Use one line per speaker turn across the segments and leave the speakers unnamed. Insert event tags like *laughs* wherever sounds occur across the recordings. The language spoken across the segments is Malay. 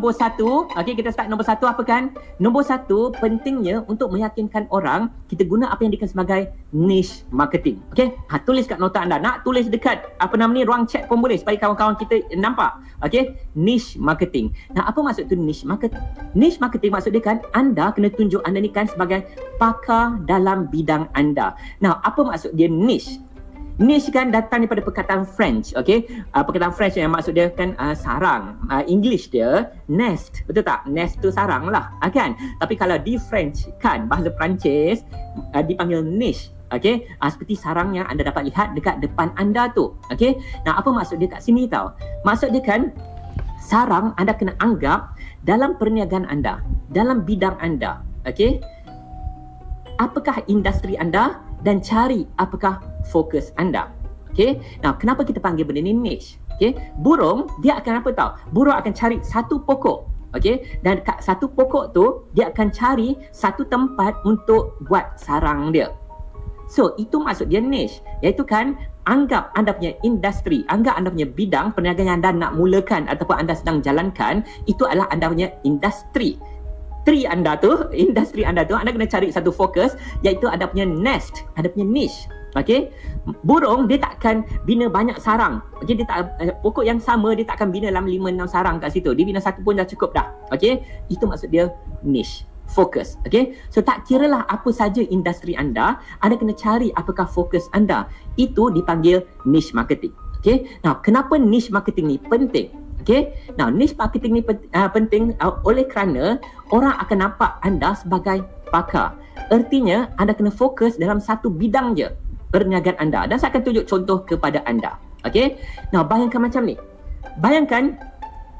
nombor satu. Okay, kita start nombor satu apa kan? Nombor satu, pentingnya untuk meyakinkan orang kita guna apa yang dikenal sebagai niche marketing. Okay, ha, tulis kat nota anda. Nak tulis dekat apa nama ni, ruang chat pun boleh supaya kawan-kawan kita nampak. Okay, niche marketing. Nah, apa maksud tu niche marketing? Niche marketing maksud dia kan anda kena tunjuk anda ni kan sebagai pakar dalam bidang anda. Nah, apa maksud dia niche? Niche kan datang daripada perkataan French, okay? Uh, perkataan French yang maksud dia kan uh, sarang. Uh, English dia nest, betul tak? Nest tu sarang lah, uh, kan? Tapi kalau di French kan, bahasa Perancis uh, dipanggil niche. Okay, uh, seperti sarang yang anda dapat lihat dekat depan anda tu. Okay, nah apa maksud dia kat sini tau? Maksud dia kan sarang anda kena anggap dalam perniagaan anda, dalam bidang anda. Okay, apakah industri anda dan cari apakah fokus anda. Okay, now kenapa kita panggil benda ni niche? Okay, burung dia akan apa tahu? Burung akan cari satu pokok. Okay, dan kat satu pokok tu dia akan cari satu tempat untuk buat sarang dia. So itu maksud dia niche Iaitu kan Anggap anda punya industri Anggap anda punya bidang Perniagaan yang anda nak mulakan Ataupun anda sedang jalankan Itu adalah anda punya industri Tree anda tu Industri anda tu Anda kena cari satu fokus Iaitu anda punya nest Anda punya niche Okey. Burung dia takkan bina banyak sarang. Okey, dia tak eh, pokok yang sama dia takkan bina dalam 5 6 sarang kat situ. Dia bina satu pun dah cukup dah. Okey. Itu maksud dia niche. Fokus. Okey. So tak kiralah apa saja industri anda, anda kena cari apakah fokus anda. Itu dipanggil niche marketing. Okey. Now, kenapa niche marketing ni penting? Okey. Now, niche marketing ni uh, penting uh, oleh kerana orang akan nampak anda sebagai pakar. Ertinya anda kena fokus dalam satu bidang je perniagaan anda dan saya akan tunjuk contoh kepada anda. Okey. Now bayangkan macam ni. Bayangkan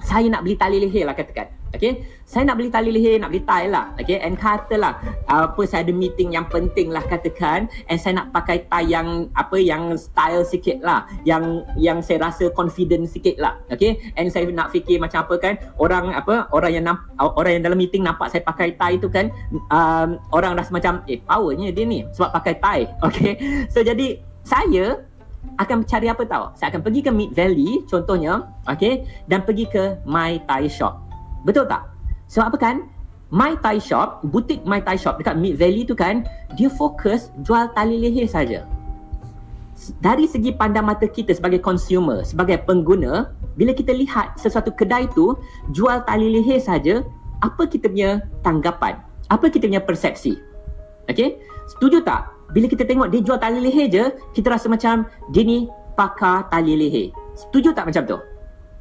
saya nak beli tali leher lah katakan. Okay, saya nak beli tali leher, nak beli tie lah. Okay, and katalah apa saya ada meeting yang penting lah katakan, and saya nak pakai tie yang apa yang style sikit lah, yang yang saya rasa confident sikit lah. Okay, and saya nak fikir macam apa kan, orang apa orang yang orang yang dalam meeting nampak saya pakai tie tu kan, um, orang rasa macam eh powernya dia ni sebab pakai tie. *laughs* Okay, so jadi saya akan cari apa tahu? Saya akan pergi ke Mid Valley contohnya, okay, dan pergi ke My Thai Shop. Betul tak? Sebab apa kan? My Thai Shop, butik My Thai Shop dekat Mid Valley tu kan, dia fokus jual tali leher saja. Dari segi pandang mata kita sebagai consumer, sebagai pengguna, bila kita lihat sesuatu kedai tu jual tali leher saja, apa kita punya tanggapan? Apa kita punya persepsi? Okay? Setuju tak? Bila kita tengok dia jual tali leher je, kita rasa macam dia ni pakar tali leher. Setuju tak macam tu?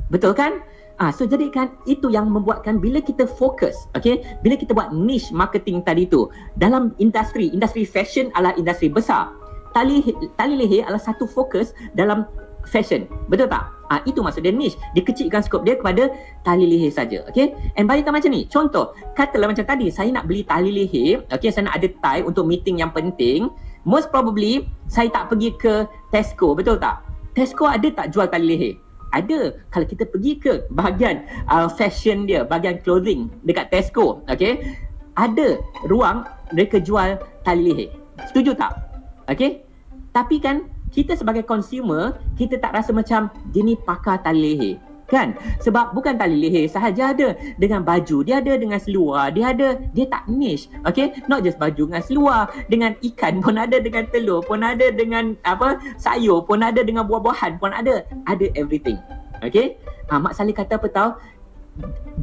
Betul kan? Ah, so jadi kan itu yang membuatkan bila kita fokus, okay, bila kita buat niche marketing tadi tu dalam industri, industri fashion adalah industri besar. Tali tali leher adalah satu fokus dalam fashion. Betul tak? Ah, itu maksud dia niche. Dia kecilkan skop dia kepada tali leher saja. Okay? And bayangkan macam ni. Contoh, katalah macam tadi, saya nak beli tali leher. Okay, saya nak ada tie untuk meeting yang penting. Most probably, saya tak pergi ke Tesco. Betul tak? Tesco ada tak jual tali leher? Ada. Kalau kita pergi ke bahagian uh, fashion dia bahagian clothing dekat Tesco okey ada ruang mereka jual tali leher. Setuju tak? Okey tapi kan kita sebagai consumer kita tak rasa macam dia ni pakar tali leher kan? Sebab bukan tali leher sahaja ada. Dengan baju dia ada dengan seluar. Dia ada dia tak niche okay? Not just baju dengan seluar. Dengan ikan pun ada dengan telur pun ada dengan apa sayur pun ada dengan buah-buahan pun ada. Ada everything okay? Ha, mak salih kata apa tahu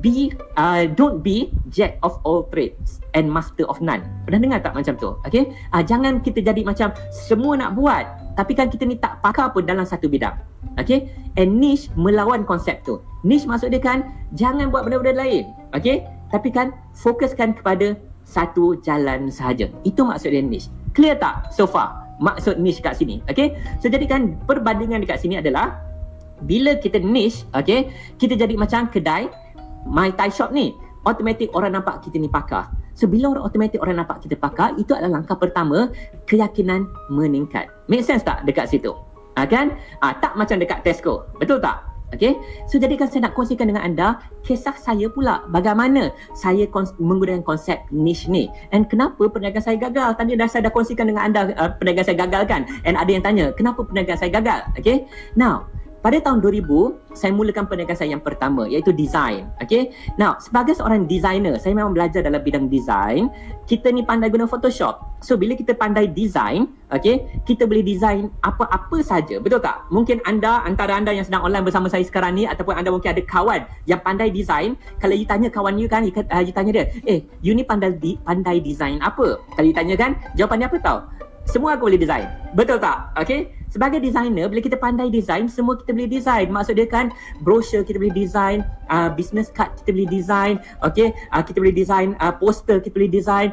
be uh, don't be jack of all trades and master of none. Pernah dengar tak macam tu? Okay? Uh, jangan kita jadi macam semua nak buat tapi kan kita ni tak pakar pun dalam satu bidang. Okay? And niche melawan konsep tu. Niche maksud dia kan jangan buat benda-benda lain. Okay? Tapi kan fokuskan kepada satu jalan sahaja. Itu maksud dia niche. Clear tak so far? Maksud niche kat sini. Okay? So jadi kan perbandingan dekat sini adalah bila kita niche, okay, kita jadi macam kedai my Thai shop ni automatic orang nampak kita ni pakar so bila orang automatic orang nampak kita pakar itu adalah langkah pertama keyakinan meningkat. Make sense tak dekat situ? Ha, kan? Ha, tak macam dekat Tesco. Betul tak? Okay, so jadikan saya nak kongsikan dengan anda kisah saya pula bagaimana saya kons- menggunakan konsep niche ni. And kenapa perniagaan saya gagal? Tadi dah saya dah kongsikan dengan anda uh, perniagaan saya gagal kan? And ada yang tanya kenapa perniagaan saya gagal? Okay now pada tahun 2000 saya mulakan perniagaan saya yang pertama iaitu design. Okey? Now sebagai seorang designer saya memang belajar dalam bidang design. Kita ni pandai guna photoshop. So bila kita pandai design okey kita boleh design apa-apa saja. Betul tak? Mungkin anda antara anda yang sedang online bersama saya sekarang ni ataupun anda mungkin ada kawan yang pandai design kalau you tanya kawan you kan you, uh, you tanya dia eh you ni pandai di, pandai design apa? Kalau you tanya kan jawapan dia apa tau? Semua aku boleh design. Betul tak? Okay? Sebagai designer, bila kita pandai design, semua kita boleh design. Maksud dia kan, brochure kita boleh design, uh, business card kita boleh design, okay? Uh, kita boleh design uh, poster, kita boleh design,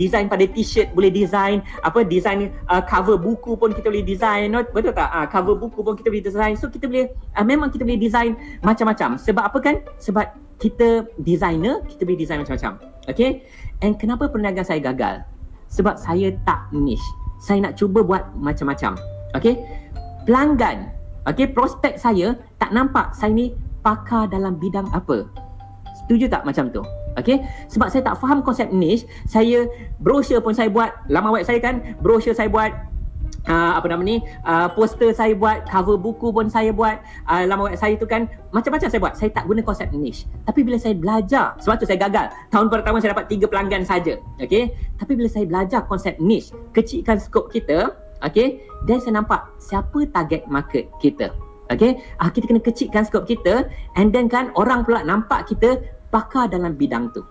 design pada t-shirt boleh design, apa design uh, cover buku pun kita boleh design, betul tak? Uh, cover buku pun kita boleh design. So kita boleh, uh, memang kita boleh design macam-macam. Sebab apa kan? Sebab kita designer, kita boleh design macam-macam. Okay? And kenapa perniagaan saya gagal? sebab saya tak niche. Saya nak cuba buat macam-macam. Okay? Pelanggan, okay, prospek saya tak nampak saya ni pakar dalam bidang apa. Setuju tak macam tu? Okay? Sebab saya tak faham konsep niche, saya brochure pun saya buat, lama web saya kan, brochure saya buat, uh, apa nama ni? Uh, poster saya buat cover buku pun saya buat. Uh, lama web saya tu kan macam-macam saya buat. Saya tak guna konsep niche. Tapi bila saya belajar sebab tu saya gagal. Tahun pertama saya dapat tiga pelanggan saja. Okey? Tapi bila saya belajar konsep niche kecilkan skop kita okey dan saya nampak siapa target market kita. Okey uh, kita kena kecilkan skop kita and then kan orang pula nampak kita pakar dalam bidang tu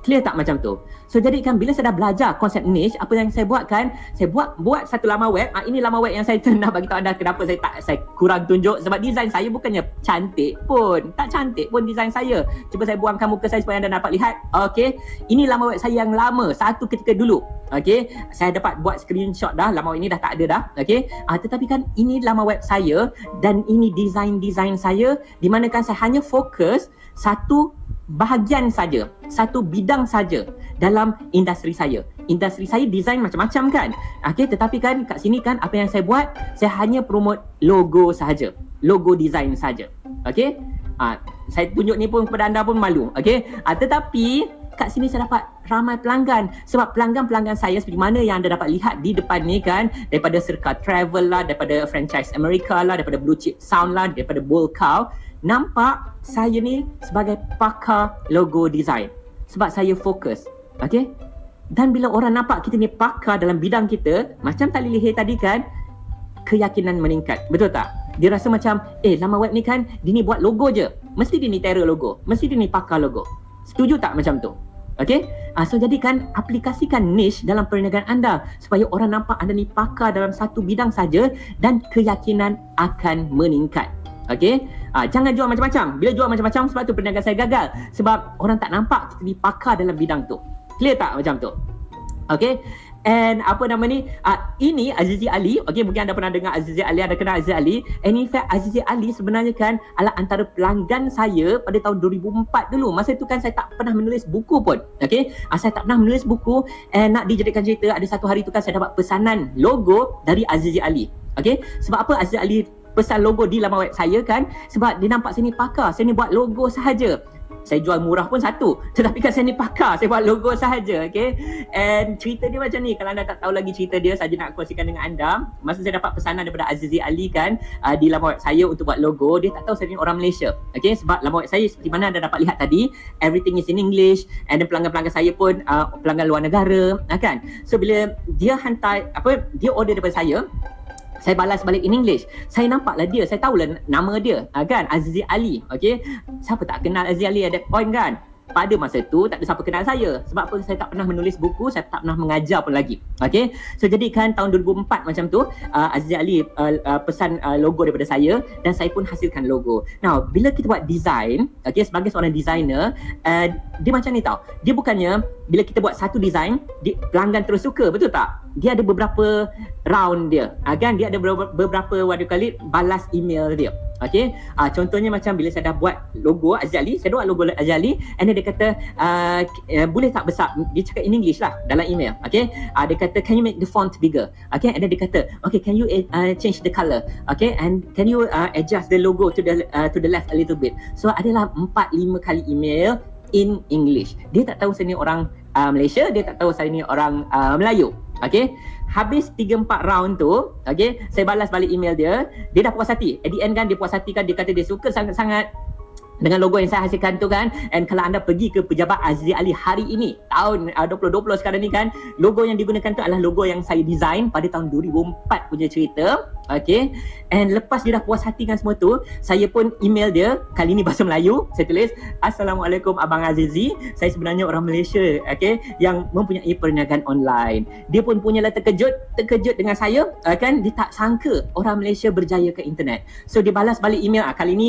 Clear tak macam tu? So jadi kan bila saya dah belajar konsep niche, apa yang saya buat kan, saya buat buat satu laman web. Ah ini laman web yang saya *laughs* nak bagi tahu anda kenapa saya tak saya kurang tunjuk sebab design saya bukannya cantik pun. Tak cantik pun design saya. Cuba saya buangkan muka saya supaya anda dapat lihat. Okey. Ini laman web saya yang lama, satu ketika dulu. Okey. Saya dapat buat screenshot dah, laman web ini dah tak ada dah. Okey. Ah tetapi kan ini laman web saya dan ini design-design saya di mana kan saya hanya fokus satu bahagian saja, satu bidang saja dalam industri saya. Industri saya design macam-macam kan. Okey, tetapi kan kat sini kan apa yang saya buat, saya hanya promote logo saja. Logo design saja. Okey? Ah, saya tunjuk ni pun kepada anda pun malu. Okey? Ah, tetapi kat sini saya dapat ramai pelanggan sebab pelanggan-pelanggan saya seperti mana yang anda dapat lihat di depan ni kan daripada Serka Travel lah daripada franchise America lah daripada Blue Chip Sound lah daripada Bull Cow nampak saya ni sebagai pakar logo design. Sebab saya fokus. Okey? Dan bila orang nampak kita ni pakar dalam bidang kita macam tali leher tadi kan keyakinan meningkat. Betul tak? Dia rasa macam eh lama web ni kan dia ni buat logo je. Mesti dia ni terror logo. Mesti dia ni pakar logo. Setuju tak macam tu? Okey? Uh, so jadikan aplikasikan niche dalam perniagaan anda supaya orang nampak anda ni pakar dalam satu bidang saja dan keyakinan akan meningkat Okey. Ah jangan jual macam-macam. Bila jual macam-macam sebab tu perniagaan saya gagal. Sebab orang tak nampak kita ni pakar dalam bidang tu. Clear tak macam tu? Okey. And apa nama ni? Uh, ini Azizi Ali. Okey, mungkin anda pernah dengar Azizi Ali, ada kenal Azizi Ali. And in fact Azizi Ali sebenarnya kan adalah antara pelanggan saya pada tahun 2004 dulu. Masa tu kan saya tak pernah menulis buku pun. Okey. Uh, saya tak pernah menulis buku and nak dijadikan cerita ada satu hari tu kan saya dapat pesanan logo dari Azizi Ali. Okey. Sebab apa Azizi Ali pesan logo di laman web saya kan? Sebab dia nampak saya ni pakar saya ni buat logo sahaja. Saya jual murah pun satu *laughs* tetapi kan saya ni pakar saya buat logo sahaja okay and cerita dia macam ni. Kalau anda tak tahu lagi cerita dia saja nak kongsikan dengan anda. Masa saya dapat pesanan daripada Azizi Ali kan uh, di laman web saya untuk buat logo dia tak tahu saya ni orang Malaysia okay sebab laman web saya seperti mana anda dapat lihat tadi everything is in English and pelanggan-pelanggan saya pun uh, pelanggan luar negara uh, kan? So bila dia hantar apa dia order daripada saya saya balas balik in English. Saya nampaklah dia, saya tahulah nama dia, uh, kan? Azizi Ali. Okay? Siapa tak kenal Azizi Ali at that point kan? Pada masa tu tak ada siapa kenal saya. Sebab apa? Saya tak pernah menulis buku saya tak pernah mengajar pun lagi. Okey? So jadi kan tahun 2004 macam tu uh, Aziz Ali uh, uh, pesan uh, logo daripada saya dan saya pun hasilkan logo. Now bila kita buat design okey sebagai seorang designer uh, dia macam ni tau. Dia bukannya bila kita buat satu design di, pelanggan terus suka betul tak? Dia ada beberapa round dia. Uh, kan? Dia ada beberapa, beberapa it? Balas email dia Okay, uh, contohnya macam bila saya dah buat logo Azali, saya buat logo Azali and then dia kata uh, uh, boleh tak besar, dia cakap in English lah dalam email, okay. Uh, dia kata can you make the font bigger, okay. And then dia kata okay can you uh, change the color, okay. And can you uh, adjust the logo to the uh, to the left a little bit. So adalah 4-5 kali email in English. Dia tak tahu saya ni orang uh, Malaysia, dia tak tahu saya ni orang uh, Melayu. Okay, habis 3-4 round tu, okay, saya balas balik email dia, dia dah puas hati. At the end kan, dia puas hati kan, dia kata dia suka sangat-sangat dengan logo yang saya hasilkan tu kan. And kalau anda pergi ke pejabat Aziz Ali hari ini tahun uh, 2020 sekarang ni kan logo yang digunakan tu adalah logo yang saya design pada tahun 2004 punya cerita okay and lepas dia dah puas hati dengan semua tu saya pun email dia kali ni bahasa Melayu saya tulis. Assalamualaikum Abang Azizi. Saya sebenarnya orang Malaysia okay yang mempunyai perniagaan online. Dia pun punyalah terkejut terkejut dengan saya uh, kan? Dia tak sangka orang Malaysia berjaya ke internet. So dia balas balik email uh, kali ni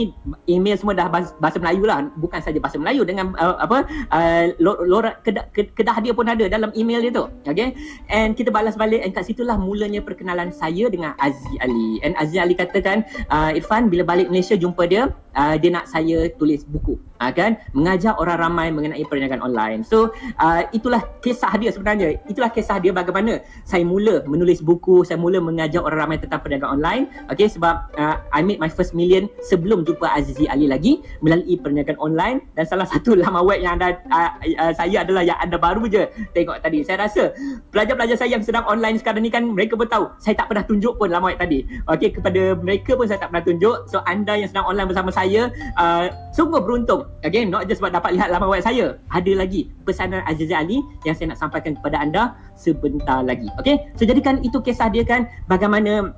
email semua dah bahasa Melayu lah. Bukan saja bahasa Melayu dengan uh, apa uh, lorak kedah, kedah dia pun ada dalam email dia tu. Okay and kita balas balik and kat situlah mulanya perkenalan saya dengan Aziz Ali and Aziz Ali katakan uh, Irfan bila balik Malaysia jumpa dia uh, dia nak saya tulis buku. Uh, kan? Mengajar orang ramai mengenai perniagaan online. So uh, itulah kisah dia sebenarnya. Itulah kisah dia bagaimana saya mula menulis buku saya mula mengajar orang ramai tentang perniagaan online. Okay sebab uh, I made my first million sebelum jumpa Azizi Ali lagi melalui perniagaan online. Dan salah satu laman web yang anda uh, uh, saya adalah yang anda baru je tengok tadi. Saya rasa pelajar-pelajar saya yang sedang online sekarang ni kan mereka pun tahu. Saya tak pernah tunjuk pun laman web tadi okay kepada mereka pun saya tak pernah tunjuk. So anda yang sedang online bersama saya uh, sungguh beruntung. Okay not just sebab dapat lihat laman web saya. Ada lagi pesanan Aziz Ali yang saya nak sampaikan kepada anda sebentar lagi. Okay so jadikan itu kisah dia kan bagaimana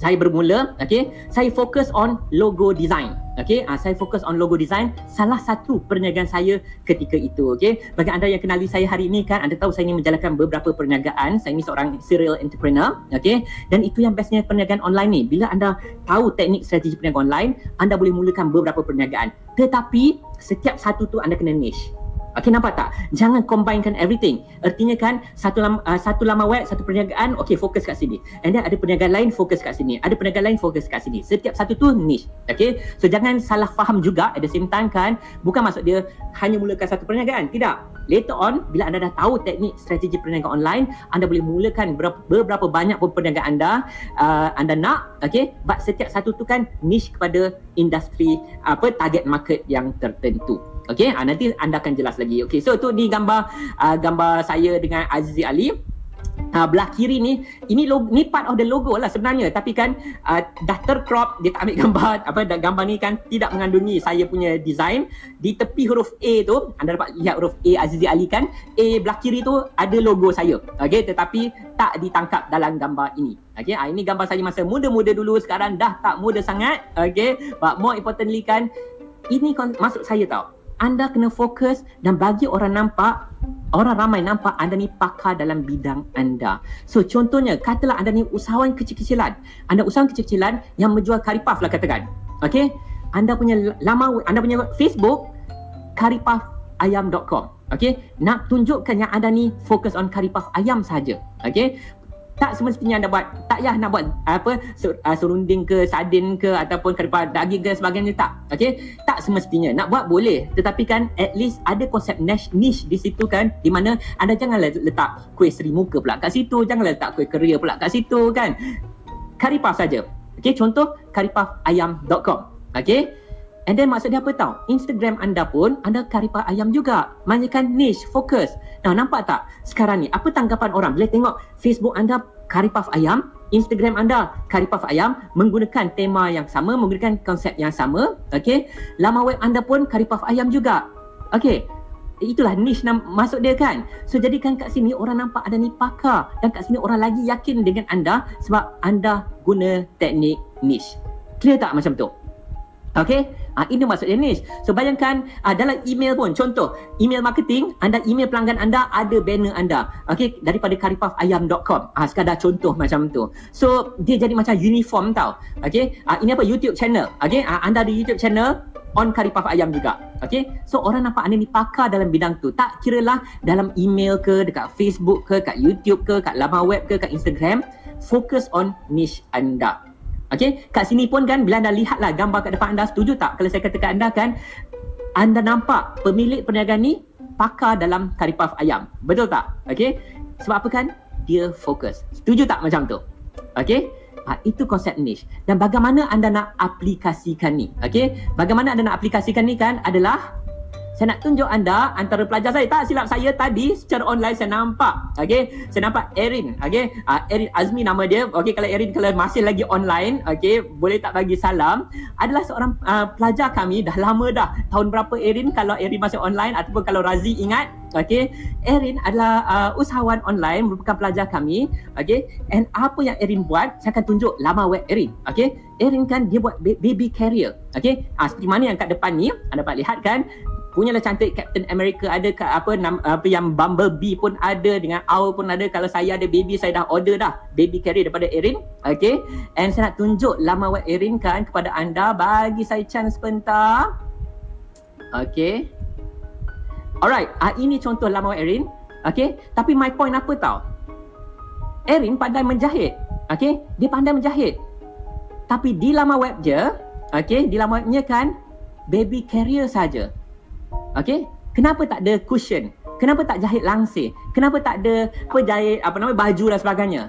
saya bermula okay saya fokus on logo design okay? Uh, saya fokus on logo design salah satu perniagaan saya ketika itu okay? Bagi anda yang kenali saya hari ini kan anda tahu saya ini menjalankan beberapa perniagaan. Saya ini seorang serial entrepreneur okay? Dan itu yang bestnya perniagaan online ni. Bila anda tahu teknik strategi perniagaan online anda boleh mulakan beberapa perniagaan. Tetapi setiap satu tu anda kena niche Okay nampak tak? Jangan combinekan everything. Artinya kan satu lama, uh, satu lama web, satu perniagaan, okay fokus kat sini. And then ada perniagaan lain fokus kat sini. Ada perniagaan lain fokus kat sini. Setiap satu tu niche. Okay? So jangan salah faham juga at the same time kan. Bukan maksud dia hanya mulakan satu perniagaan. Tidak. Later on, bila anda dah tahu teknik strategi perniagaan online, anda boleh mulakan beberapa, beberapa banyak pun perniagaan anda uh, anda nak. Okay? But setiap satu tu kan niche kepada industri apa target market yang tertentu. Okay, ha, nanti anda akan jelas lagi. Okay, so tu ni gambar uh, gambar saya dengan Azizi Ali. Uh, belah kiri ni ini logo, ni part of the logo lah sebenarnya. Tapi kan uh, dah tercrop dia tak ambil *laughs* gambar apa gambar ni kan tidak mengandungi saya punya design. Di tepi huruf A tu anda dapat lihat huruf A Azizi Ali kan A belah kiri tu ada logo saya. Okey tetapi tak ditangkap dalam gambar ini. Okey uh, ini gambar saya masa muda-muda dulu sekarang dah tak muda sangat. Okey but more importantly kan ini masuk saya tau anda kena fokus dan bagi orang nampak orang ramai nampak anda ni pakar dalam bidang anda. So contohnya katalah anda ni usahawan kecil-kecilan. Anda usahawan kecil-kecilan yang menjual karipaf lah katakan. Okay? Anda punya lama anda punya Facebook karipafayam.com. Okay? Nak tunjukkan yang anda ni fokus on karipaf ayam saja. Okay? Tak semestinya anda buat. Tak payah nak buat apa serunding ke sardin ke ataupun keripap daging ke sebagainya tak. Okey tak semestinya nak buat boleh. Tetapi kan at least ada konsep niche, niche di situ kan di mana anda jangan letak kuih seri muka pula kat situ jangan letak kuih keria pula kat situ kan. Karipaf saja. Okey contoh karipafayam.com okey And then maksud dia apa tau? Instagram anda pun anda karipah ayam juga. Manjakan niche, fokus. Nah nampak tak? Sekarang ni apa tanggapan orang? Boleh tengok Facebook anda karipaf ayam, Instagram anda karipaf ayam menggunakan tema yang sama, menggunakan konsep yang sama. Okay. Lama web anda pun karipaf ayam juga. Okay. Itulah niche nam- masuk dia kan. So jadikan kat sini orang nampak ada ni pakar dan kat sini orang lagi yakin dengan anda sebab anda guna teknik niche. Clear tak macam tu? Okay, uh, ini maksudnya niche. So bayangkan uh, dalam email pun, contoh email marketing, anda email pelanggan anda ada banner anda. Okay, daripada karipafayam.com. Uh, sekadar contoh macam tu. So dia jadi macam uniform tau. Okay, uh, ini apa YouTube channel. Okay, uh, anda ada YouTube channel on karipaf ayam juga. Okay, so orang nampak anda ni pakar dalam bidang tu. Tak kira lah dalam email ke, dekat Facebook ke, kat YouTube ke, kat laman web ke, kat Instagram. Focus on niche anda. Okey, kat sini pun kan bila anda lihatlah gambar kat depan anda, setuju tak kalau saya kata kat anda kan anda nampak pemilik perniagaan ni pakar dalam karipaf ayam. Betul tak? Okey. Sebab apa kan? Dia fokus. Setuju tak macam tu? Okey. Ha, itu konsep niche. Dan bagaimana anda nak aplikasikan ni? Okey. Bagaimana anda nak aplikasikan ni kan adalah saya nak tunjuk anda antara pelajar saya. Tak silap saya tadi secara online saya nampak. Okey saya nampak Erin. Okey uh, Erin Azmi nama dia. Okey kalau Erin kalau masih lagi online okey boleh tak bagi salam? Adalah seorang uh, pelajar kami dah lama dah. Tahun berapa Erin? Kalau Erin masih online ataupun kalau Razi ingat okey. Erin adalah uh, usahawan online merupakan pelajar kami. Okey and apa yang Erin buat saya akan tunjuk laman web Erin. Okey Erin kan dia buat baby carrier. Okey uh, seperti mana yang kat depan ni? Anda dapat lihat kan punyalah cantik Captain America ada kat apa apa yang Bumblebee pun ada dengan Owl pun ada. Kalau saya ada baby saya dah order dah. Baby carrier daripada Erin okay? And saya nak tunjuk laman web Erin kan kepada anda. Bagi saya chance sebentar. Okay? Alright ah, ini contoh laman web Erin okay? Tapi my point apa tau? Erin pandai menjahit okay? Dia pandai menjahit. Tapi di laman web je okay? Di laman webnya kan baby carrier saja Okay? Kenapa tak ada cushion? Kenapa tak jahit langsir? Kenapa tak ada apa jahit apa nama baju dan sebagainya?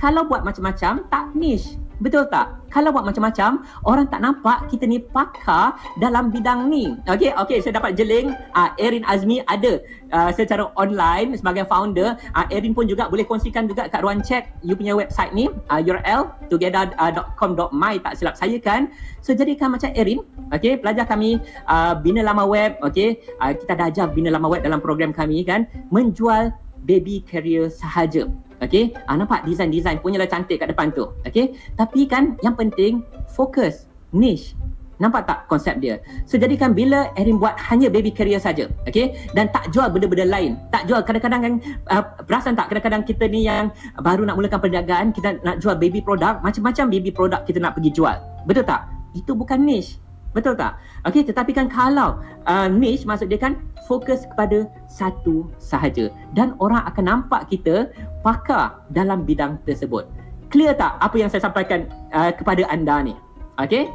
Kalau buat macam-macam tak niche. Betul tak? Kalau buat macam-macam, orang tak nampak kita ni pakar dalam bidang ni. Okey, okey, saya dapat jeling uh, Erin Azmi ada uh, secara online sebagai founder. Uh, Erin pun juga boleh kongsikan juga kat ruang chat you punya website ni, uh, URL together.com.my tak silap saya kan. So jadikan macam Erin, okey, pelajar kami uh, bina lama web, okey. Uh, kita dah ajar bina lama web dalam program kami kan, menjual baby carrier sahaja. Okay, ah, nampak design-design punya lah cantik kat depan tu. Okay, tapi kan yang penting fokus, niche. Nampak tak konsep dia? So jadikan bila Erin buat hanya baby carrier saja, okay? Dan tak jual benda-benda lain. Tak jual kadang-kadang kan uh, perasan tak kadang-kadang kita ni yang baru nak mulakan perniagaan, kita nak jual baby product, macam-macam baby product kita nak pergi jual. Betul tak? Itu bukan niche. Betul tak? Okey, tetapi kan kalau uh, niche maksud dia kan fokus kepada satu sahaja dan orang akan nampak kita pakar dalam bidang tersebut. Clear tak apa yang saya sampaikan uh, kepada anda ni? Okey?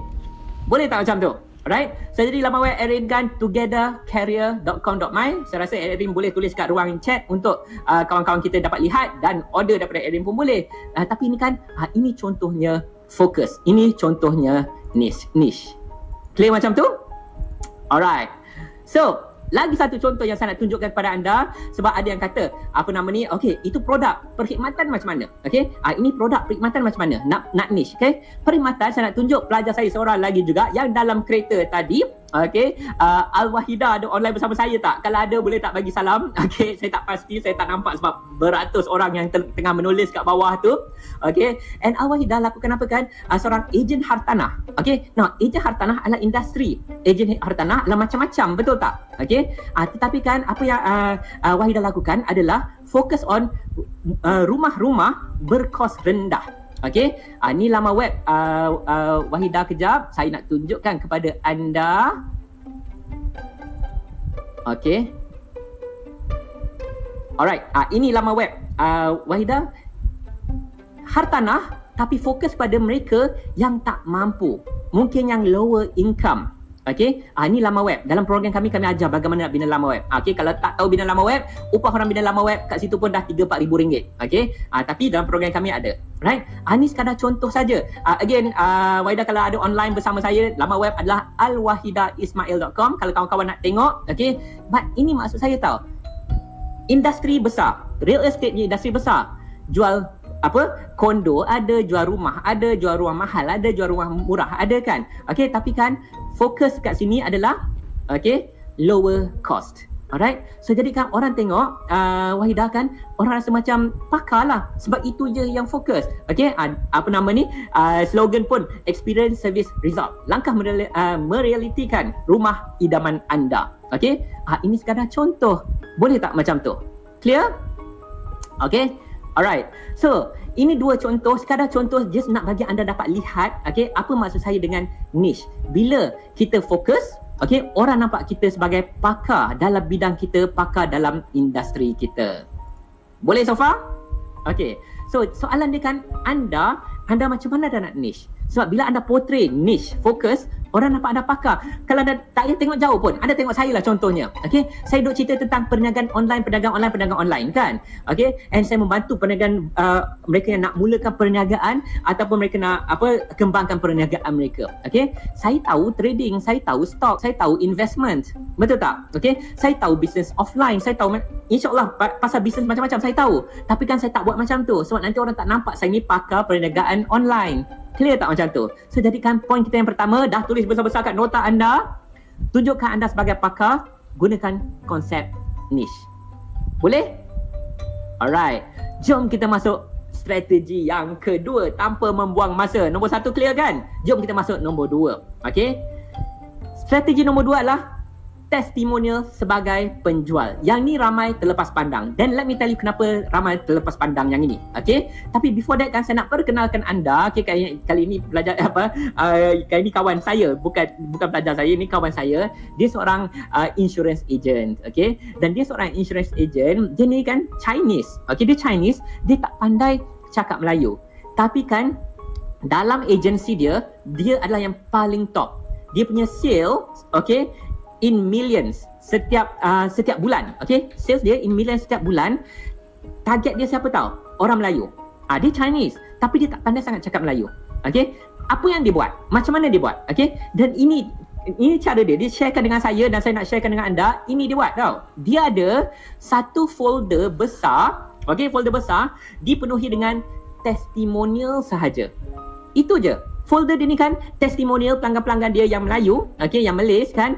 Boleh tak macam tu? Alright, saya jadi laman web Erin Gan togethercarrier.com.my Saya rasa Erin boleh tulis kat ruang chat untuk uh, kawan-kawan kita dapat lihat dan order daripada Erin pun boleh uh, Tapi ini kan, uh, ini contohnya fokus Ini contohnya niche, niche. Clear macam tu? Alright. So, lagi satu contoh yang saya nak tunjukkan kepada anda sebab ada yang kata apa nama ni okey itu produk perkhidmatan macam mana okey ah ini produk perkhidmatan macam mana nak nak niche okey perkhidmatan saya nak tunjuk pelajar saya seorang lagi juga yang dalam kereta tadi Okay, uh, Al-Wahida ada online bersama saya tak? Kalau ada boleh tak bagi salam? *laughs* Okay, saya tak pasti, saya tak nampak sebab beratus orang yang tengah menulis kat bawah tu. Okay, and Al-Wahida lakukan apa kan? Uh, seorang ejen hartanah. Okay, now ejen hartanah adalah industri. Ejen hartanah adalah macam-macam, betul tak? Okay, uh, tetapi kan apa yang uh, uh, Wahida lakukan adalah fokus on uh, rumah-rumah berkos rendah. Okey, uh, ni laman web uh, uh, Wahida kejap. Saya nak tunjukkan kepada anda. Okey. Alright, uh, ini laman web uh, Wahida. Hartanah tapi fokus pada mereka yang tak mampu. Mungkin yang lower income. Okey, ah ini laman web. Dalam program kami kami ajar bagaimana nak bina laman web. Ah, okey, kalau tak tahu bina laman web, upah orang bina laman web kat situ pun dah 3 4 ribu ringgit. Okey. Ah tapi dalam program kami ada. Right? Ah ini sekadar contoh saja. Ah again, ah Waida kalau ada online bersama saya, laman web adalah alwahidaismail.com kalau kawan-kawan nak tengok. Okey. But ini maksud saya tahu. Industri besar, real estate ni industri besar. Jual apa kondo ada jual rumah ada jual rumah mahal ada jual rumah murah ada kan okey tapi kan fokus kat sini adalah okay, lower cost. Alright, so jadikan orang tengok uh, Wahidah kan orang rasa macam pakar lah sebab itu je yang fokus. Okay, uh, apa nama ni? Uh, slogan pun experience service result. Langkah mereali- uh, merealitikan rumah idaman anda. Okay, uh, ini sekadar contoh. Boleh tak macam tu? Clear? Okay, alright. So ini dua contoh, sekadar contoh just nak bagi anda dapat lihat okay, apa maksud saya dengan niche. Bila kita fokus, okay, orang nampak kita sebagai pakar dalam bidang kita, pakar dalam industri kita. Boleh so far? Okay, so soalan dia kan anda, anda macam mana dah nak niche? Sebab bila anda portray niche, fokus, Orang nampak anda pakar. Kalau anda tak payah tengok jauh pun, anda tengok saya lah contohnya. Okay, saya duk cerita tentang perniagaan online, perdagangan online, perdagangan online kan. Okay, and saya membantu perniagaan uh, mereka yang nak mulakan perniagaan ataupun mereka nak apa kembangkan perniagaan mereka. Okay, saya tahu trading, saya tahu stock, saya tahu investment. Betul tak? Okay, saya tahu bisnes offline, saya tahu insyaAllah pasal bisnes macam-macam saya tahu. Tapi kan saya tak buat macam tu sebab nanti orang tak nampak saya ni pakar perniagaan online. Clear tak macam tu? So jadikan point kita yang pertama dah tulis besar-besar kat nota anda. Tunjukkan anda sebagai pakar, gunakan konsep niche. Boleh? Alright. Jom kita masuk strategi yang kedua tanpa membuang masa. Nombor satu clear kan? Jom kita masuk nombor dua. Okay? Strategi nombor dua adalah testimonial sebagai penjual. Yang ni ramai terlepas pandang. Dan let me tell you kenapa ramai terlepas pandang yang ini. Okay? Tapi before that kan saya nak perkenalkan anda. Okay, kali, kali ini pelajar *laughs* apa? Uh, kali ini kawan saya. Bukan bukan pelajar saya, ini kawan saya. Dia seorang uh, insurance agent. Okay? Dan dia seorang insurance agent. Dia ni kan Chinese. Okay, dia Chinese. Dia tak pandai cakap Melayu. Tapi kan dalam agensi dia, dia adalah yang paling top. Dia punya sale, okay, in millions setiap uh, setiap bulan. Okay, sales dia in millions setiap bulan. Target dia siapa tahu? Orang Melayu. Ah, dia Chinese, tapi dia tak pandai sangat cakap Melayu. Okay, apa yang dia buat? Macam mana dia buat? Okay, dan ini ini cara dia. Dia sharekan dengan saya dan saya nak sharekan dengan anda. Ini dia buat tau. Dia ada satu folder besar. Okay, folder besar dipenuhi dengan testimonial sahaja. Itu je. Folder dia ni kan testimonial pelanggan-pelanggan dia yang Melayu, okay, yang Malaysia kan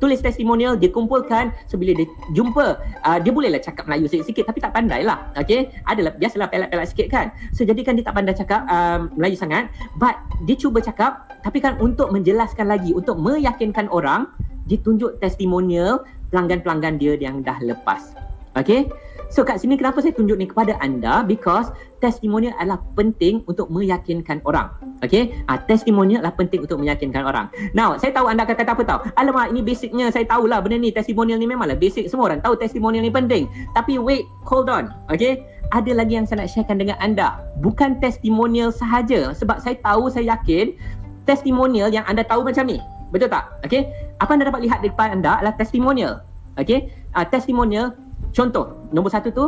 tulis testimonial dia kumpulkan so bila dia jumpa. Uh, dia bolehlah cakap Melayu sikit-sikit tapi tak pandai lah. Okay? Adalah biasalah pelat-pelat sikit kan. So jadikan dia tak pandai cakap um, Melayu sangat. But dia cuba cakap tapi kan untuk menjelaskan lagi untuk meyakinkan orang dia tunjuk testimonial pelanggan-pelanggan dia yang dah lepas. Okay So kat sini kenapa saya tunjuk ni kepada anda because testimonial adalah penting untuk meyakinkan orang. Okay? Ah, testimonial adalah penting untuk meyakinkan orang. Now, saya tahu anda akan kata apa tahu. Alamak, ini basicnya saya tahulah benda ni testimonial ni memanglah basic semua orang tahu testimonial ni penting. Tapi wait, hold on. Okay? Ada lagi yang saya nak sharekan dengan anda. Bukan testimonial sahaja sebab saya tahu, saya yakin testimonial yang anda tahu macam ni. Betul tak? Okay? Apa anda dapat lihat di depan anda adalah testimonial. Okay? Uh, testimonial Contoh, nombor satu tu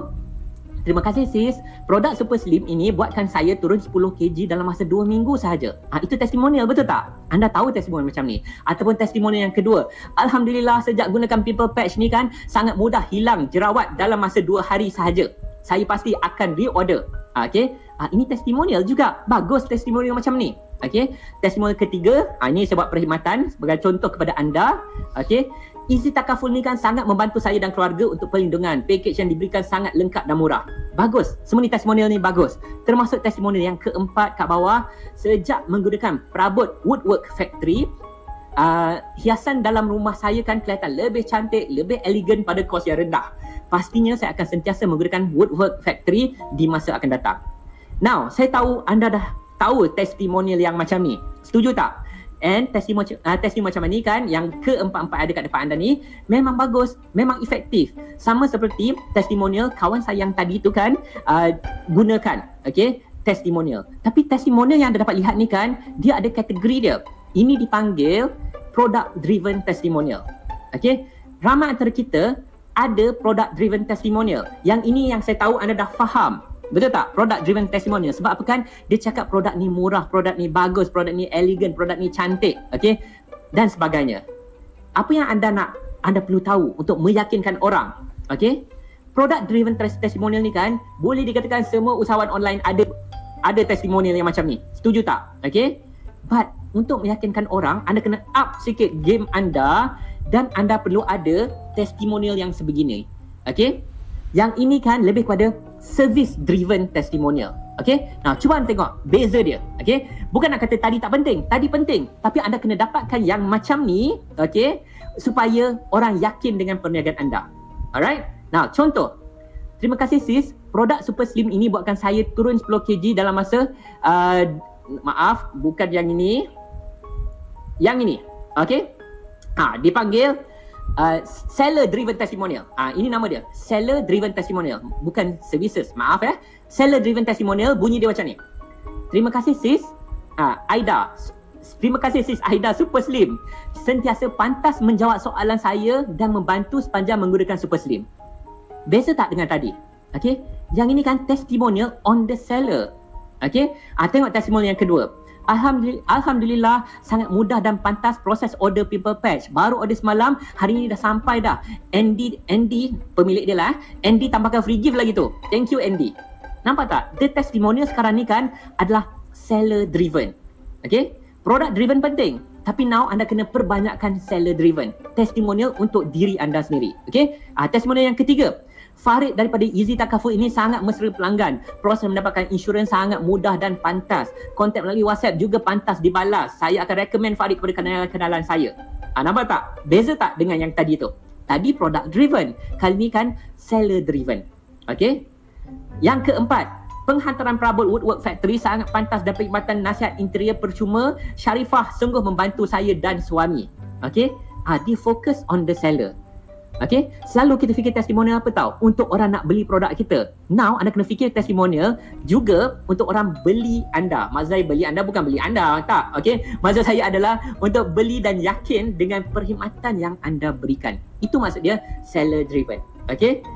Terima kasih sis, produk Super Slim ini buatkan saya turun 10 kg dalam masa 2 minggu sahaja. Ha, itu testimonial betul tak? Anda tahu testimonial macam ni. Ataupun testimonial yang kedua. Alhamdulillah sejak gunakan Pimple Patch ni kan sangat mudah hilang jerawat dalam masa 2 hari sahaja. Saya pasti akan reorder. Ha, okay? Ha, ini testimonial juga. Bagus testimonial macam ni. Okay? Testimonial ketiga, ha, ini buat perkhidmatan sebagai contoh kepada anda. Okay? Easy Takaful ni kan sangat membantu saya dan keluarga untuk perlindungan. Package yang diberikan sangat lengkap dan murah. Bagus. Semua ni testimonial ni bagus. Termasuk testimonial yang keempat kat bawah. Sejak menggunakan perabot Woodwork Factory, uh, hiasan dalam rumah saya kan kelihatan lebih cantik, lebih elegan pada kos yang rendah. Pastinya saya akan sentiasa menggunakan Woodwork Factory di masa akan datang. Now, saya tahu anda dah tahu testimonial yang macam ni. Setuju tak? And testimoni uh, testimoni macam ni kan yang keempat-empat ada kat depan anda ni memang bagus, memang efektif. Sama seperti testimonial kawan saya yang tadi tu kan uh, gunakan. Okay, testimonial. Tapi testimonial yang anda dapat lihat ni kan dia ada kategori dia. Ini dipanggil product driven testimonial. Okay, ramai antara kita ada product driven testimonial. Yang ini yang saya tahu anda dah faham. Betul tak? Product driven testimonial. Sebab apa kan? Dia cakap produk ni murah, produk ni bagus, produk ni elegan, produk ni cantik. Okay? Dan sebagainya. Apa yang anda nak, anda perlu tahu untuk meyakinkan orang. Okay? Product driven testimonial ni kan, boleh dikatakan semua usahawan online ada ada testimonial yang macam ni. Setuju tak? Okay? But untuk meyakinkan orang, anda kena up sikit game anda dan anda perlu ada testimonial yang sebegini. Okay? Yang ini kan lebih kepada service driven testimonial. Okay? Nah, cuba anda tengok beza dia. Okay? Bukan nak kata tadi tak penting. Tadi penting. Tapi anda kena dapatkan yang macam ni. Okay? Supaya orang yakin dengan perniagaan anda. Alright? Nah, contoh. Terima kasih sis. Produk Super Slim ini buatkan saya turun 10 kg dalam masa... Uh, maaf, bukan yang ini. Yang ini. Okay? Ha, dipanggil Uh, seller driven testimonial. Ah uh, ini nama dia. Seller driven testimonial. Bukan services. Maaf ya. Eh. Seller driven testimonial bunyi dia macam ni. Terima kasih sis. Ah uh, Aida Terima kasih Sis Aida Super Slim. Sentiasa pantas menjawab soalan saya dan membantu sepanjang menggunakan Super Slim. Beza tak dengan tadi? Okay. Yang ini kan testimonial on the seller. Okay. Ah, tengok testimonial yang kedua. Alhamdulillah, Alhamdulillah sangat mudah dan pantas proses order people patch. Baru order semalam, hari ini dah sampai dah. Andy, Andy pemilik dia lah. Eh. Andy tambahkan free gift lagi tu. Thank you Andy. Nampak tak? The testimonial sekarang ni kan adalah seller driven. Okay? Product driven penting. Tapi now anda kena perbanyakkan seller driven. Testimonial untuk diri anda sendiri. Okay? Ah, testimonial yang ketiga. Farid daripada Easy Takaful ini sangat mesra pelanggan. Proses mendapatkan insurans sangat mudah dan pantas. Kontak melalui WhatsApp juga pantas dibalas. Saya akan recommend Farid kepada kenalan-kenalan saya. Ha, nampak tak? Beza tak dengan yang tadi tu? Tadi product driven. Kali ni kan seller driven. Okay? Yang keempat, penghantaran perabot Woodwork Factory sangat pantas dan perkhidmatan nasihat interior percuma. Sharifah sungguh membantu saya dan suami. Okay? Ha, dia fokus on the seller. Okay, selalu kita fikir testimonial apa tahu? Untuk orang nak beli produk kita. Now, anda kena fikir testimonial juga untuk orang beli anda. Maksud saya beli anda bukan beli anda, tak? Okay, maksud saya adalah untuk beli dan yakin dengan perkhidmatan yang anda berikan. Itu maksud dia seller driven. Okay,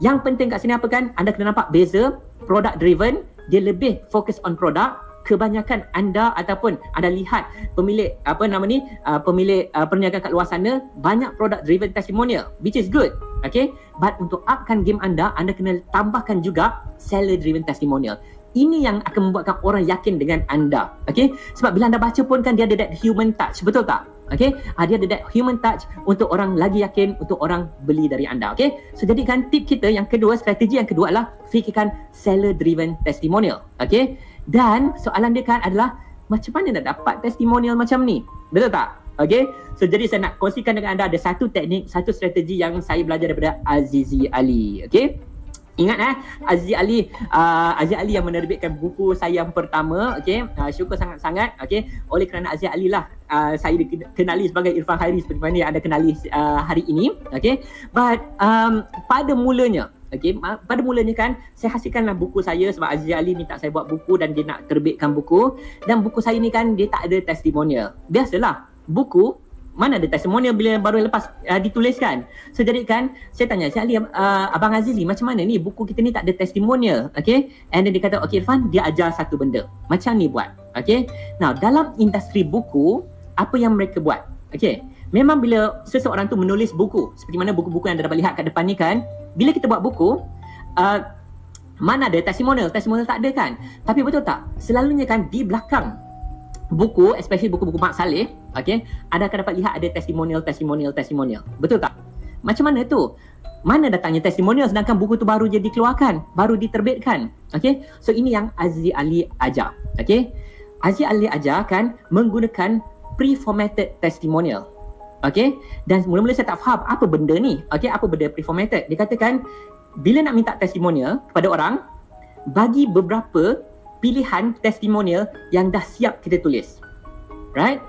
yang penting kat sini apa kan? Anda kena nampak beza product driven, dia lebih fokus on product kebanyakan anda ataupun anda lihat pemilik apa nama ni uh, pemilik uh, perniagaan kat luar sana banyak product driven testimonial which is good okay? But untuk upkan game anda anda kena tambahkan juga seller driven testimonial. Ini yang akan membuatkan orang yakin dengan anda okay? Sebab bila anda baca pun kan dia ada that human touch betul tak? Okay, uh, dia ada that human touch untuk orang lagi yakin untuk orang beli dari anda. Okay, so jadikan tip kita yang kedua, strategi yang kedua adalah fikirkan seller driven testimonial. Okay, dan soalan dia kan adalah macam mana nak dapat testimonial macam ni? Betul tak? Okay. So jadi saya nak kongsikan dengan anda ada satu teknik, satu strategi yang saya belajar daripada Azizi Ali. Okay. Ingat eh Azizi Ali uh, Azizi Ali yang menerbitkan buku saya yang pertama okey uh, syukur sangat-sangat okey oleh kerana Azizi Ali lah uh, saya dikenali sebagai Irfan Hairi seperti mana yang anda kenali uh, hari ini okey but um, pada mulanya Okay, pada mulanya kan saya hasilkanlah buku saya sebab Aziz Ali minta saya buat buku dan dia nak terbitkan buku dan buku saya ni kan dia tak ada testimonial. Biasalah, buku mana ada testimonial bila baru lepas uh, dituliskan. So jadi kan saya tanya Cik Ali uh, Abang Aziz ni macam mana ni buku kita ni tak ada testimonial. Okay. And then dia kata okay Irfan dia ajar satu benda. Macam ni buat. Okay. Now dalam industri buku apa yang mereka buat? Okay. Memang bila seseorang tu menulis buku seperti mana buku-buku yang anda dapat lihat kat depan ni kan bila kita buat buku uh, mana ada testimonial testimonial tak ada kan? Tapi betul tak? Selalunya kan di belakang buku especially buku-buku Mak Saleh okay, anda akan dapat lihat ada testimonial testimonial testimonial. Betul tak? Macam mana tu? Mana datangnya testimonial sedangkan buku tu baru je dikeluarkan baru diterbitkan okay? so ini yang Aziz Ali ajar okay? Aziz Ali ajar kan menggunakan pre-formatted testimonial Okay? Dan mula-mula saya tak faham Apa benda ni. Okay? Apa benda preformatted? Dia katakan Bila nak minta testimonial Kepada orang Bagi beberapa Pilihan testimonial Yang dah siap kita tulis. Right?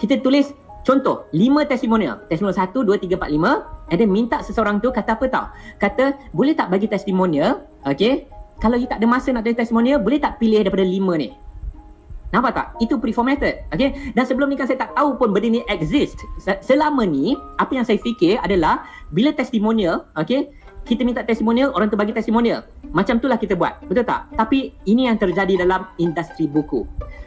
Kita tulis Contoh 5 testimonial. Testimonial 1, 2, 3, 4, 5 And then minta seseorang tu Kata apa tau? Kata Boleh tak bagi testimonial? Okay? Kalau you tak ada masa nak tulis testimonial Boleh tak pilih daripada 5 ni Nampak tak? Itu preformatted. Okay? Dan sebelum ni kan saya tak tahu pun benda ni exist. Selama ni, apa yang saya fikir adalah bila testimonial, okay, kita minta testimonial, orang tu bagi testimonial. Macam itulah kita buat. Betul tak? Tapi ini yang terjadi dalam industri buku.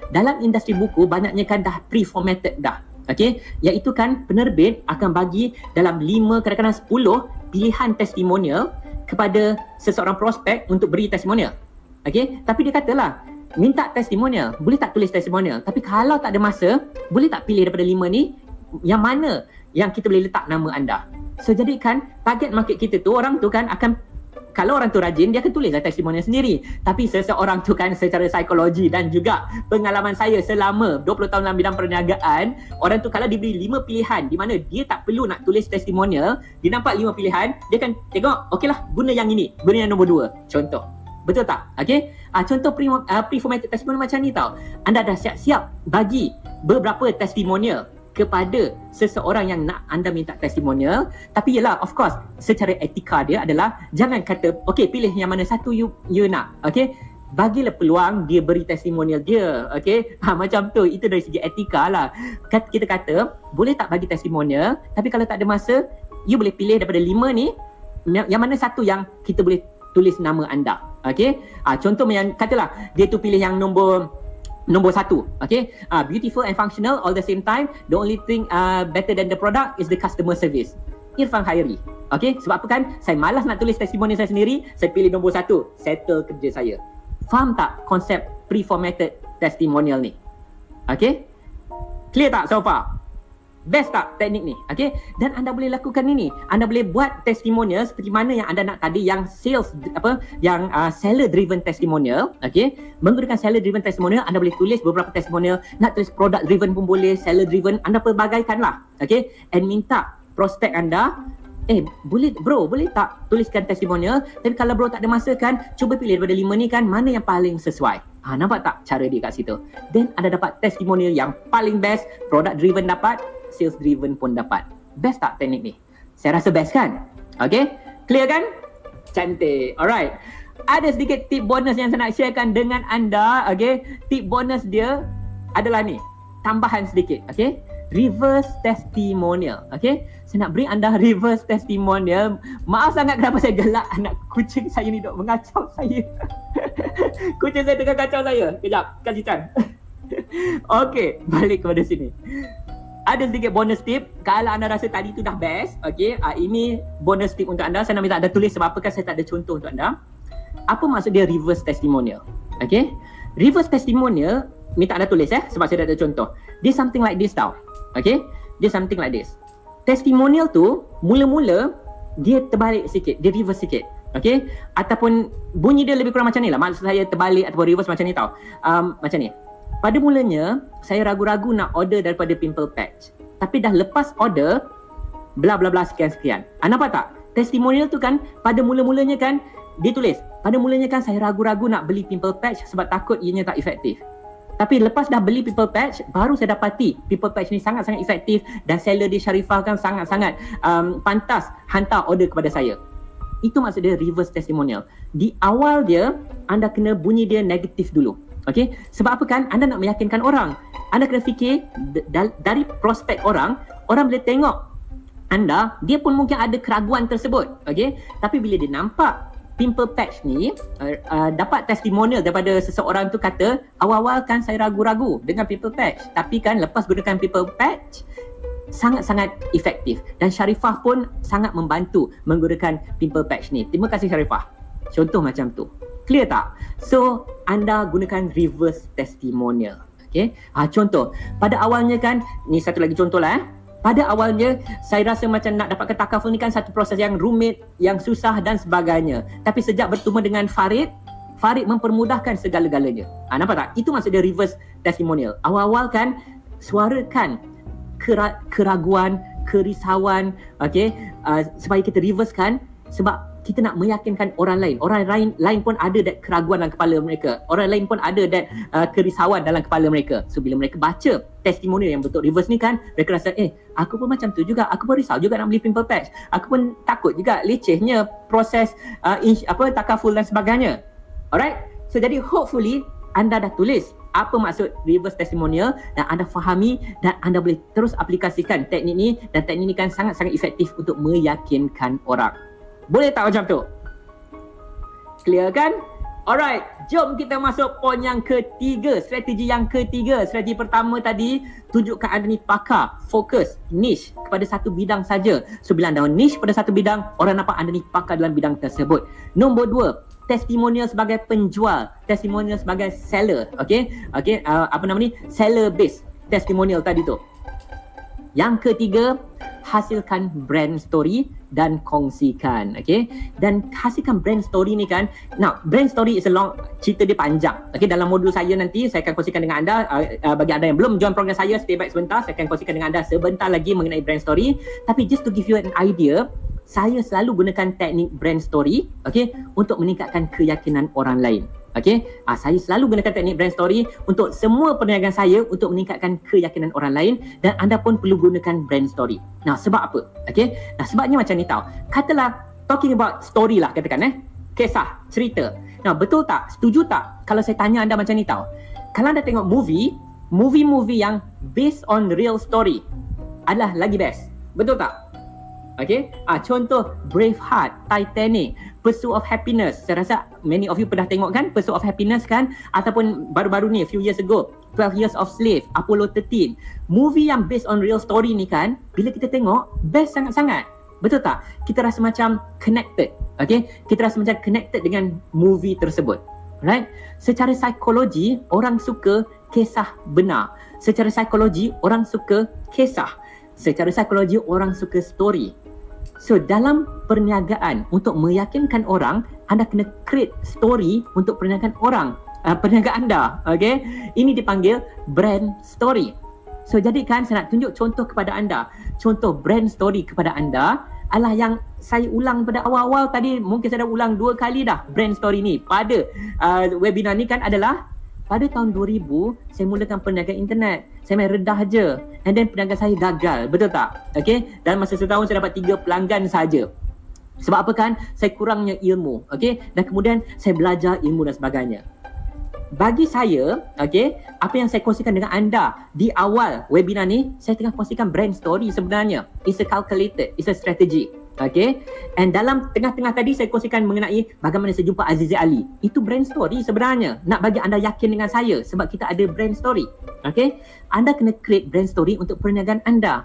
Dalam industri buku, banyaknya kan dah preformatted dah. Okay? Iaitu kan penerbit akan bagi dalam 5, kadang-kadang 10 pilihan testimonial kepada seseorang prospek untuk beri testimonial. Okay? Tapi dia katalah, minta testimonial. Boleh tak tulis testimonial? Tapi kalau tak ada masa boleh tak pilih daripada lima ni? Yang mana yang kita boleh letak nama anda? So jadikan target market kita tu orang tu kan akan kalau orang tu rajin dia akan tulis testimonial sendiri. Tapi seseorang tu kan secara psikologi dan juga pengalaman saya selama 20 tahun dalam bidang perniagaan orang tu kalau diberi lima pilihan di mana dia tak perlu nak tulis testimonial dia nampak lima pilihan dia akan tengok okeylah guna yang ini guna yang nombor dua. Contoh Betul tak? Okay. Uh, ah, contoh pre, uh, pre-formatted testimonial macam ni tau. Anda dah siap-siap bagi beberapa testimonial kepada seseorang yang nak anda minta testimonial. Tapi yelah, of course, secara etika dia adalah jangan kata, okay, pilih yang mana satu you, you nak. Okay. bagilah peluang dia beri testimonial dia okay ha, *laughs* macam tu itu dari segi etika lah kita kata boleh tak bagi testimonial tapi kalau tak ada masa you boleh pilih daripada lima ni yang mana satu yang kita boleh tulis nama anda okay ha, contoh yang katalah dia tu pilih yang nombor nombor satu okay uh, beautiful and functional all the same time the only thing uh, better than the product is the customer service Irfan Khairi Okay, sebab apa kan? Saya malas nak tulis testimoni saya sendiri, saya pilih nombor satu, settle kerja saya. Faham tak konsep pre-formatted testimonial ni? Okay? Clear tak so far? Best tak teknik ni? Okay? Dan anda boleh lakukan ini. Anda boleh buat testimonial seperti mana yang anda nak tadi yang sales apa yang uh, seller driven testimonial, okay? Menggunakan seller driven testimonial, anda boleh tulis beberapa testimonial, nak tulis product driven pun boleh, seller driven, anda pelbagaikanlah. Okay? And minta prospek anda eh boleh bro boleh tak tuliskan testimonial tapi kalau bro tak ada masa kan cuba pilih daripada lima ni kan mana yang paling sesuai ha nampak tak cara dia kat situ then ada dapat testimonial yang paling best product driven dapat sales driven pun dapat best tak teknik ni saya rasa best kan okay clear kan cantik alright ada sedikit tip bonus yang saya nak sharekan dengan anda okay tip bonus dia adalah ni tambahan sedikit okay reverse testimonial. Okay? Saya nak beri anda *laughs* reverse testimonial. Maaf sangat kenapa saya gelak anak kucing saya ni dok mengacau saya. *laughs* kucing saya tengah kacau saya. Kejap, kasih Chan. *laughs* okay, balik kepada sini. Ada sedikit bonus tip. Kalau anda rasa tadi tu dah best, okay, uh, ini bonus tip untuk anda. Saya nak minta anda tulis sebab apa kan saya tak ada contoh untuk anda. Apa maksud dia reverse testimonial? Okay? Reverse testimonial, minta anda tulis eh sebab saya dah ada contoh. Dia something like this tau. Okay Dia something like this Testimonial tu Mula-mula Dia terbalik sikit Dia reverse sikit Okay Ataupun Bunyi dia lebih kurang macam ni lah Maksud saya terbalik Ataupun reverse macam ni tau um, Macam ni Pada mulanya Saya ragu-ragu nak order Daripada Pimple Patch. Tapi dah lepas order Bla bla bla sekian-sekian ah, Nampak tak? Testimonial tu kan Pada mula-mulanya kan Dia tulis Pada mulanya kan saya ragu-ragu nak beli Pimple Patch Sebab takut ianya tak efektif. Tapi lepas dah beli people patch baru saya dapati people patch ni sangat-sangat efektif dan seller di Sharifah kan sangat-sangat um, pantas hantar order kepada saya. Itu maksud dia reverse testimonial. Di awal dia anda kena bunyi dia negatif dulu Okay, sebab apa kan anda nak meyakinkan orang anda kena fikir dari prospek orang orang boleh tengok anda dia pun mungkin ada keraguan tersebut okay? tapi bila dia nampak pimple patch ni uh, uh, dapat testimonial daripada seseorang tu kata awal-awal kan saya ragu-ragu dengan pimple patch tapi kan lepas gunakan pimple patch sangat-sangat efektif dan Sharifah pun sangat membantu menggunakan pimple patch ni. Terima kasih Sharifah. Contoh macam tu. Clear tak? So, anda gunakan reverse testimonial. Okay. Ha, contoh, pada awalnya kan, ni satu lagi contoh lah eh pada awalnya saya rasa macam nak dapatkan takaful ni kan satu proses yang rumit, yang susah dan sebagainya. Tapi sejak bertemu dengan Farid, Farid mempermudahkan segala-galanya. Ha, nampak tak? Itu maksud dia reverse testimonial. Awal-awal kan suarakan kera- keraguan, kerisauan, okay, uh, supaya kita reverse kan sebab kita nak meyakinkan orang lain. Orang lain lain pun ada that keraguan dalam kepala mereka. Orang lain pun ada that uh, kerisauan dalam kepala mereka. So bila mereka baca testimoni yang betul reverse ni kan, mereka rasa eh aku pun macam tu juga. Aku pun risau juga nak beli pimple patch. Aku pun takut juga lecehnya proses uh, inch, apa takaful dan sebagainya. Alright? So jadi hopefully anda dah tulis apa maksud reverse testimonial dan anda fahami dan anda boleh terus aplikasikan teknik ni dan teknik ni kan sangat-sangat efektif untuk meyakinkan orang. Boleh tak macam tu? Clear kan? Alright, jom kita masuk poin yang ketiga, strategi yang ketiga. Strategi pertama tadi, tunjukkan anda ni pakar, fokus, niche kepada satu bidang saja. So bila anda niche pada satu bidang, orang nampak anda ni pakar dalam bidang tersebut. Nombor dua, testimonial sebagai penjual, testimonial sebagai seller. Okay, okay, uh, apa nama ni? Seller base testimonial tadi tu. Yang ketiga, hasilkan brand story dan kongsikan okay dan hasilkan brand story ni kan. Now brand story is a long cerita dia panjang. Okay dalam modul saya nanti saya akan kongsikan dengan anda. Uh, uh, bagi anda yang belum join program saya stay back sebentar. Saya akan kongsikan dengan anda sebentar lagi mengenai brand story. Tapi just to give you an idea saya selalu gunakan teknik brand story okay untuk meningkatkan keyakinan orang lain Okay, ah, saya selalu gunakan teknik brand story untuk semua perniagaan saya untuk meningkatkan keyakinan orang lain dan anda pun perlu gunakan brand story. Nah, sebab apa? Okay, nah sebabnya macam ni tau. Katalah talking about story lah katakan eh, kisah, cerita. Nah, betul tak? Setuju tak kalau saya tanya anda macam ni tau? Kalau anda tengok movie, movie-movie yang based on real story adalah lagi best. Betul tak? Okay, ah, contoh Braveheart, Titanic, Pursuit of Happiness. Saya rasa many of you pernah tengok kan Pursuit of Happiness kan? Ataupun baru-baru ni, few years ago, 12 Years of Slave, Apollo 13. Movie yang based on real story ni kan, bila kita tengok, best sangat-sangat. Betul tak? Kita rasa macam connected. Okay, kita rasa macam connected dengan movie tersebut. Right? Secara psikologi, orang suka kisah benar. Secara psikologi, orang suka kisah. Secara psikologi, orang suka story. So dalam perniagaan untuk meyakinkan orang, anda kena create story untuk perniagaan orang, uh, perniagaan anda. Okay? Ini dipanggil brand story. So jadikan saya nak tunjuk contoh kepada anda. Contoh brand story kepada anda adalah yang saya ulang pada awal-awal tadi mungkin saya dah ulang dua kali dah brand story ni pada uh, webinar ni kan adalah pada tahun 2000 saya mulakan perniagaan internet. Saya main redah je. And then perniagaan saya gagal. Betul tak? Okay? Dalam masa setahun saya dapat tiga pelanggan saja sebab apa kan saya kurangnya ilmu. Okay? Dan kemudian saya belajar ilmu dan sebagainya. Bagi saya, okay, apa yang saya kongsikan dengan anda di awal webinar ni, saya tengah kongsikan brand story sebenarnya. It's a calculated, it's a strategy. Okay, and dalam tengah-tengah tadi saya kongsikan mengenai bagaimana saya jumpa Azizi Ali. Itu brand story sebenarnya. Nak bagi anda yakin dengan saya sebab kita ada brand story. Okay, anda kena create brand story untuk perniagaan anda.